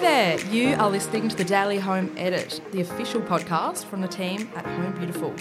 there, you are listening to the Daily Home Edit, the official podcast from the team at Home Beautiful.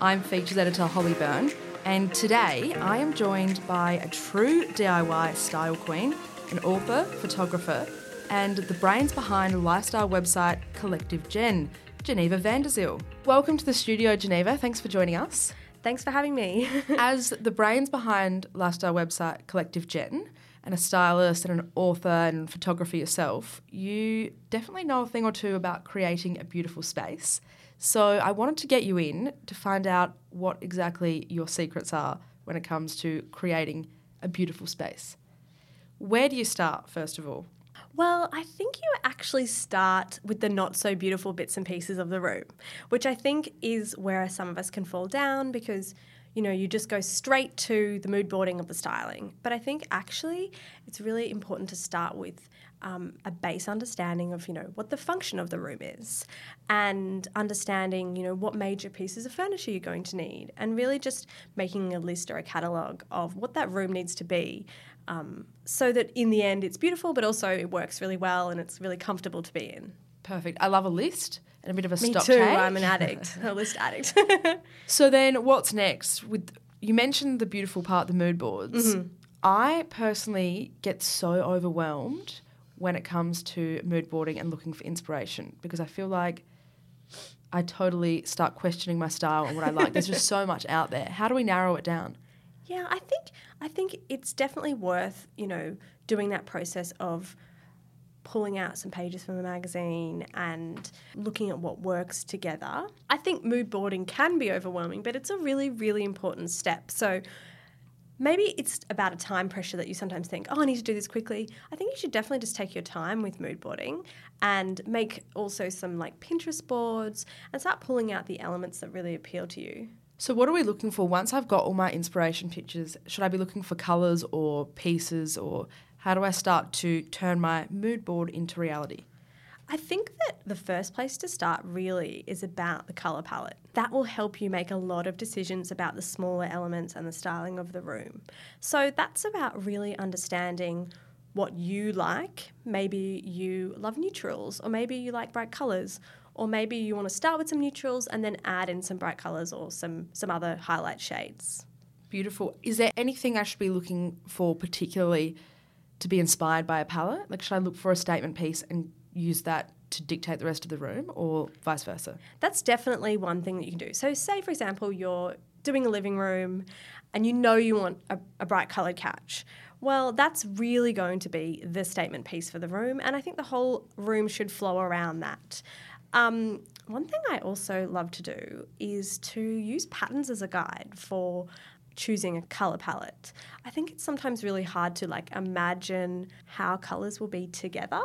I'm features editor Holly Byrne, and today I am joined by a true DIY style queen, an author, photographer, and the brains behind lifestyle website Collective Gen, Geneva Vanderzeil. Welcome to the studio, Geneva. Thanks for joining us. Thanks for having me. As the brains behind lifestyle website Collective Gen and a stylist and an author and photographer yourself, you definitely know a thing or two about creating a beautiful space. So I wanted to get you in to find out what exactly your secrets are when it comes to creating a beautiful space. Where do you start, first of all? well, I think you actually start with the not so beautiful bits and pieces of the room, which I think is where some of us can fall down because you know, you just go straight to the mood boarding of the styling. But I think actually it's really important to start with um, a base understanding of, you know, what the function of the room is and understanding, you know, what major pieces of furniture you're going to need and really just making a list or a catalogue of what that room needs to be um, so that in the end it's beautiful, but also it works really well and it's really comfortable to be in. Perfect. I love a list and a bit of a Me stock too. take. I'm an addict, a list addict. So then, what's next? With you mentioned the beautiful part, the mood boards. Mm-hmm. I personally get so overwhelmed when it comes to mood boarding and looking for inspiration because I feel like I totally start questioning my style and what I like. There's just so much out there. How do we narrow it down? Yeah, I think I think it's definitely worth you know doing that process of pulling out some pages from a magazine and looking at what works together. I think mood boarding can be overwhelming, but it's a really really important step. So maybe it's about a time pressure that you sometimes think, oh, I need to do this quickly. I think you should definitely just take your time with mood boarding and make also some like Pinterest boards and start pulling out the elements that really appeal to you. So, what are we looking for once I've got all my inspiration pictures? Should I be looking for colours or pieces, or how do I start to turn my mood board into reality? I think that the first place to start really is about the colour palette. That will help you make a lot of decisions about the smaller elements and the styling of the room. So that's about really understanding what you like. Maybe you love neutrals, or maybe you like bright colours, or maybe you want to start with some neutrals and then add in some bright colours or some, some other highlight shades. Beautiful. Is there anything I should be looking for particularly to be inspired by a palette? Like, should I look for a statement piece and use that to dictate the rest of the room, or vice versa? That's definitely one thing that you can do. So, say for example, you're doing a living room and you know you want a, a bright coloured couch. Well, that's really going to be the statement piece for the room, and I think the whole room should flow around that. Um, one thing I also love to do is to use patterns as a guide for choosing a color palette. I think it's sometimes really hard to like imagine how colors will be together.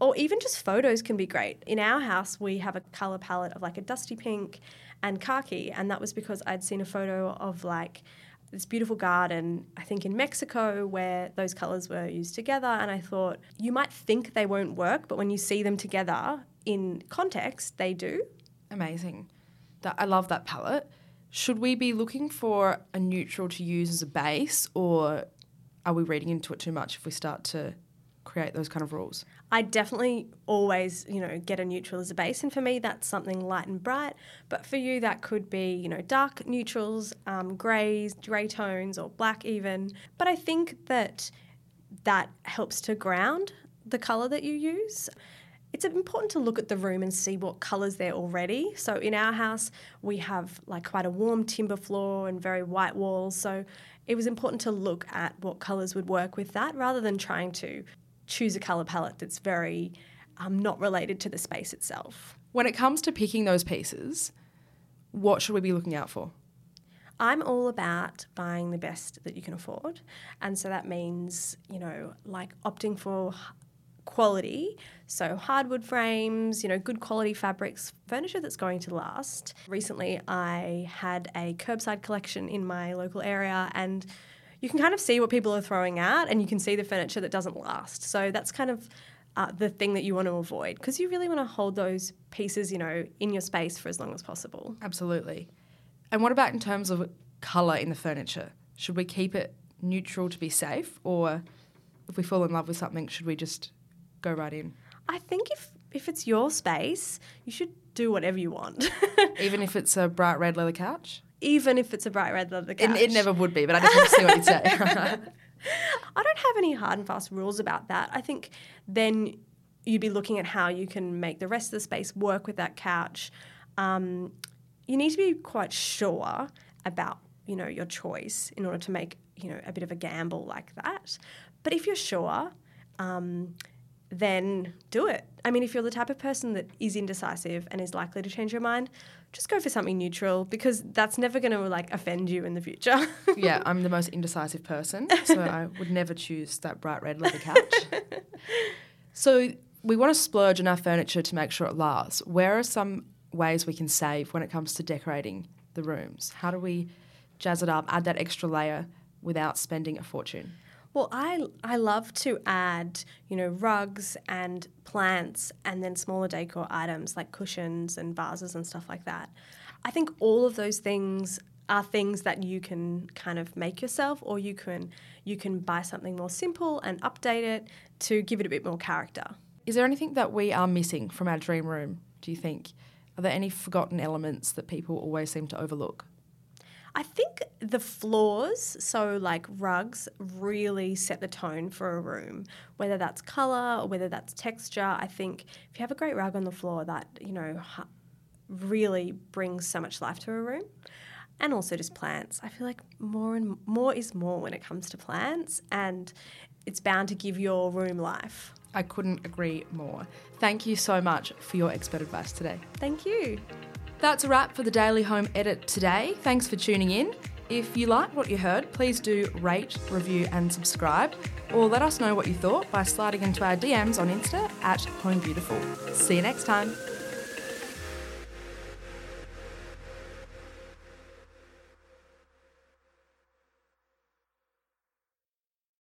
Or even just photos can be great. In our house, we have a color palette of like a dusty pink and khaki, and that was because I'd seen a photo of like this beautiful garden, I think in Mexico, where those colors were used together. And I thought, you might think they won't work, but when you see them together in context, they do. Amazing. That I love that palette. Should we be looking for a neutral to use as a base, or are we reading into it too much if we start to create those kind of rules? I definitely always, you know, get a neutral as a base, and for me, that's something light and bright. But for you, that could be, you know, dark neutrals, um, greys, grey tones, or black even. But I think that that helps to ground the colour that you use. It's important to look at the room and see what colours there already. So in our house, we have like quite a warm timber floor and very white walls. So it was important to look at what colours would work with that rather than trying to choose a colour palette that's very um, not related to the space itself. When it comes to picking those pieces, what should we be looking out for? I'm all about buying the best that you can afford. And so that means, you know, like opting for quality. So hardwood frames, you know, good quality fabrics, furniture that's going to last. Recently, I had a curbside collection in my local area and you can kind of see what people are throwing out and you can see the furniture that doesn't last. So that's kind of uh, the thing that you want to avoid because you really want to hold those pieces, you know, in your space for as long as possible. Absolutely. And what about in terms of colour in the furniture? Should we keep it neutral to be safe, or if we fall in love with something, should we just go right in? I think if if it's your space, you should do whatever you want, Even if it's a bright red leather couch? even if it's a bright red leather It, couch. it never would be, but I just want to see what you'd say. I don't have any hard and fast rules about that. I think then you'd be looking at how you can make the rest of the space work with that couch. Um, you need to be quite sure about you know your choice in order to make you know a bit of a gamble like that. But if you're sure, um, then do it. I mean, if you're the type of person that is indecisive and is likely to change your mind, just go for something neutral because that's never going to like offend you in the future. yeah, I'm the most indecisive person, so I would never choose that bright red leather couch. so we want to splurge on our furniture to make sure it lasts. Where are some ways we can save when it comes to decorating the rooms? How do we jazz it up, add that extra layer without spending a fortune? Well, I I love to add, you know, rugs and plants and then smaller decor items like cushions and vases and stuff like that. I think all of those things are things that you can kind of make yourself or you can you can buy something more simple and update it to give it a bit more character. Is there anything that we are missing from our dream room, do you think? Are there any forgotten elements that people always seem to overlook? I think the floors, so like rugs, really set the tone for a room. Whether that's color or whether that's texture, I think if you have a great rug on the floor, that you know really brings so much life to a room. And also just plants. I feel like more and more is more when it comes to plants, and it's bound to give your room life. I couldn't agree more. Thank you so much for your expert advice today. Thank you. That's a wrap for the Daily Home Edit today. Thanks for tuning in. If you liked what you heard, please do rate, review, and subscribe, or let us know what you thought by sliding into our DMs on Insta at Home Beautiful. See you next time.